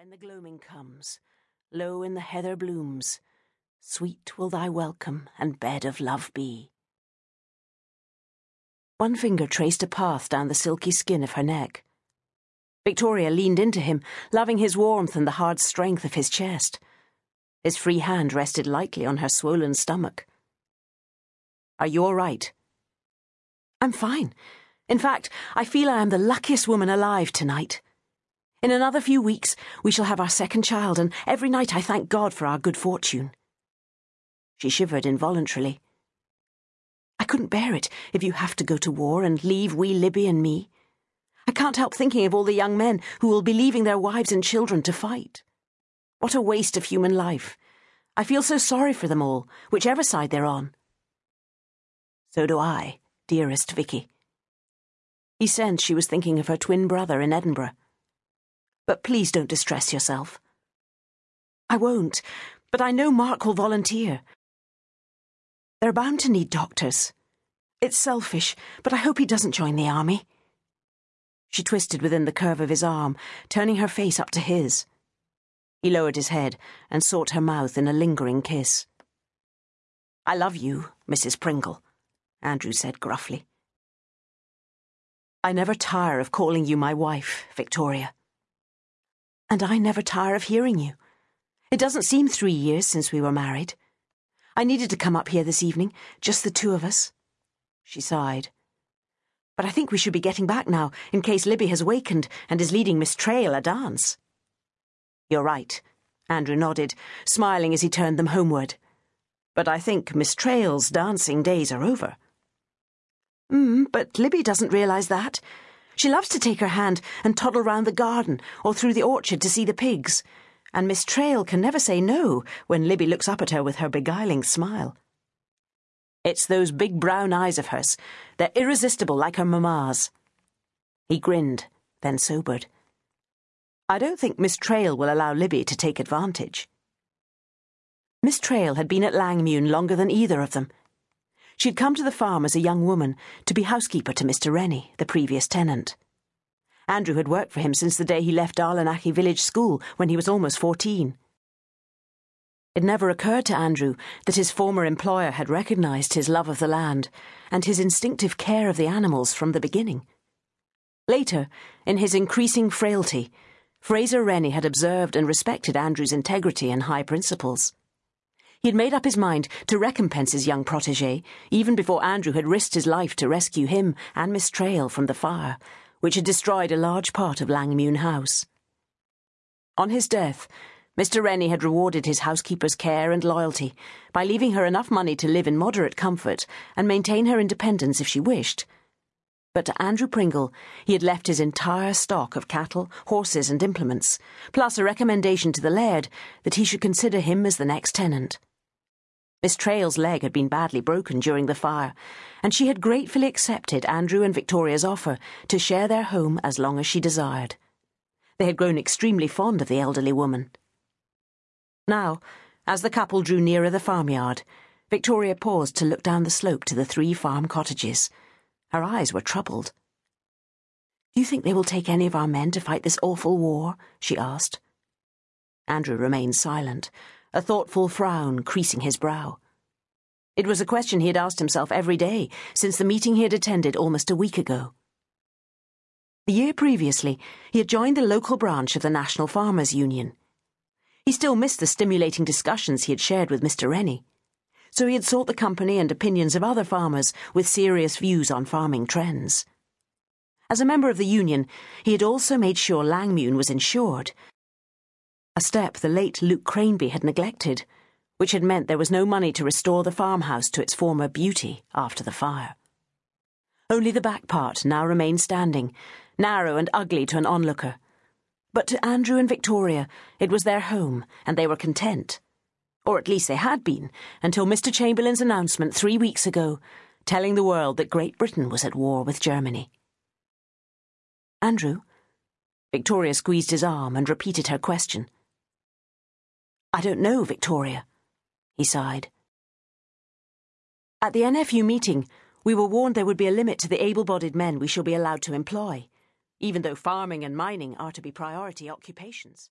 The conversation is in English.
When the gloaming comes, low in the heather blooms, sweet will thy welcome and bed of love be. One finger traced a path down the silky skin of her neck. Victoria leaned into him, loving his warmth and the hard strength of his chest. His free hand rested lightly on her swollen stomach. Are you all right? I'm fine. In fact, I feel I am the luckiest woman alive tonight. In another few weeks, we shall have our second child, and every night I thank God for our good fortune. She shivered involuntarily. I couldn't bear it if you have to go to war and leave wee Libby and me. I can't help thinking of all the young men who will be leaving their wives and children to fight. What a waste of human life. I feel so sorry for them all, whichever side they're on. So do I, dearest Vicky. He sensed she was thinking of her twin brother in Edinburgh. But please don't distress yourself. I won't, but I know Mark will volunteer. They're bound to need doctors. It's selfish, but I hope he doesn't join the army. She twisted within the curve of his arm, turning her face up to his. He lowered his head and sought her mouth in a lingering kiss. I love you, Mrs. Pringle, Andrew said gruffly. I never tire of calling you my wife, Victoria. And I never tire of hearing you. It doesn't seem three years since we were married. I needed to come up here this evening, just the two of us. She sighed. But I think we should be getting back now, in case Libby has wakened and is leading Miss Trail a dance. You're right, Andrew nodded, smiling as he turned them homeward. But I think Miss Trail's dancing days are over. Mm, but Libby doesn't realise that. She loves to take her hand and toddle round the garden or through the orchard to see the pigs, and Miss Trail can never say no when Libby looks up at her with her beguiling smile. It's those big brown eyes of hers. They're irresistible like her mamma's. He grinned, then sobered. I don't think Miss Trail will allow Libby to take advantage. Miss Trail had been at Langmune longer than either of them she had come to the farm as a young woman to be housekeeper to Mr. Rennie, the previous tenant. Andrew had worked for him since the day he left Darlanacky village school when he was almost fourteen. It never occurred to Andrew that his former employer had recognised his love of the land and his instinctive care of the animals from the beginning. Later, in his increasing frailty, Fraser Rennie had observed and respected Andrew's integrity and high principles. He had made up his mind to recompense his young protege, even before Andrew had risked his life to rescue him and Miss Trail from the fire, which had destroyed a large part of Langmune House. On his death, Mr. Rennie had rewarded his housekeeper's care and loyalty by leaving her enough money to live in moderate comfort and maintain her independence if she wished. But to Andrew Pringle, he had left his entire stock of cattle, horses, and implements, plus a recommendation to the laird that he should consider him as the next tenant. Miss Trail's leg had been badly broken during the fire, and she had gratefully accepted Andrew and Victoria's offer to share their home as long as she desired. They had grown extremely fond of the elderly woman. Now, as the couple drew nearer the farmyard, Victoria paused to look down the slope to the three farm cottages. Her eyes were troubled. Do you think they will take any of our men to fight this awful war? she asked. Andrew remained silent a thoughtful frown creasing his brow. It was a question he had asked himself every day since the meeting he had attended almost a week ago. The year previously, he had joined the local branch of the National Farmers Union. He still missed the stimulating discussions he had shared with Mr. Rennie, so he had sought the company and opinions of other farmers with serious views on farming trends. As a member of the union, he had also made sure Langmune was insured a step the late Luke Craneby had neglected, which had meant there was no money to restore the farmhouse to its former beauty after the fire. Only the back part now remained standing, narrow and ugly to an onlooker. But to Andrew and Victoria, it was their home, and they were content. Or at least they had been, until Mr. Chamberlain's announcement three weeks ago, telling the world that Great Britain was at war with Germany. Andrew? Victoria squeezed his arm and repeated her question. I don't know, Victoria, he sighed. At the NFU meeting, we were warned there would be a limit to the able bodied men we shall be allowed to employ, even though farming and mining are to be priority occupations.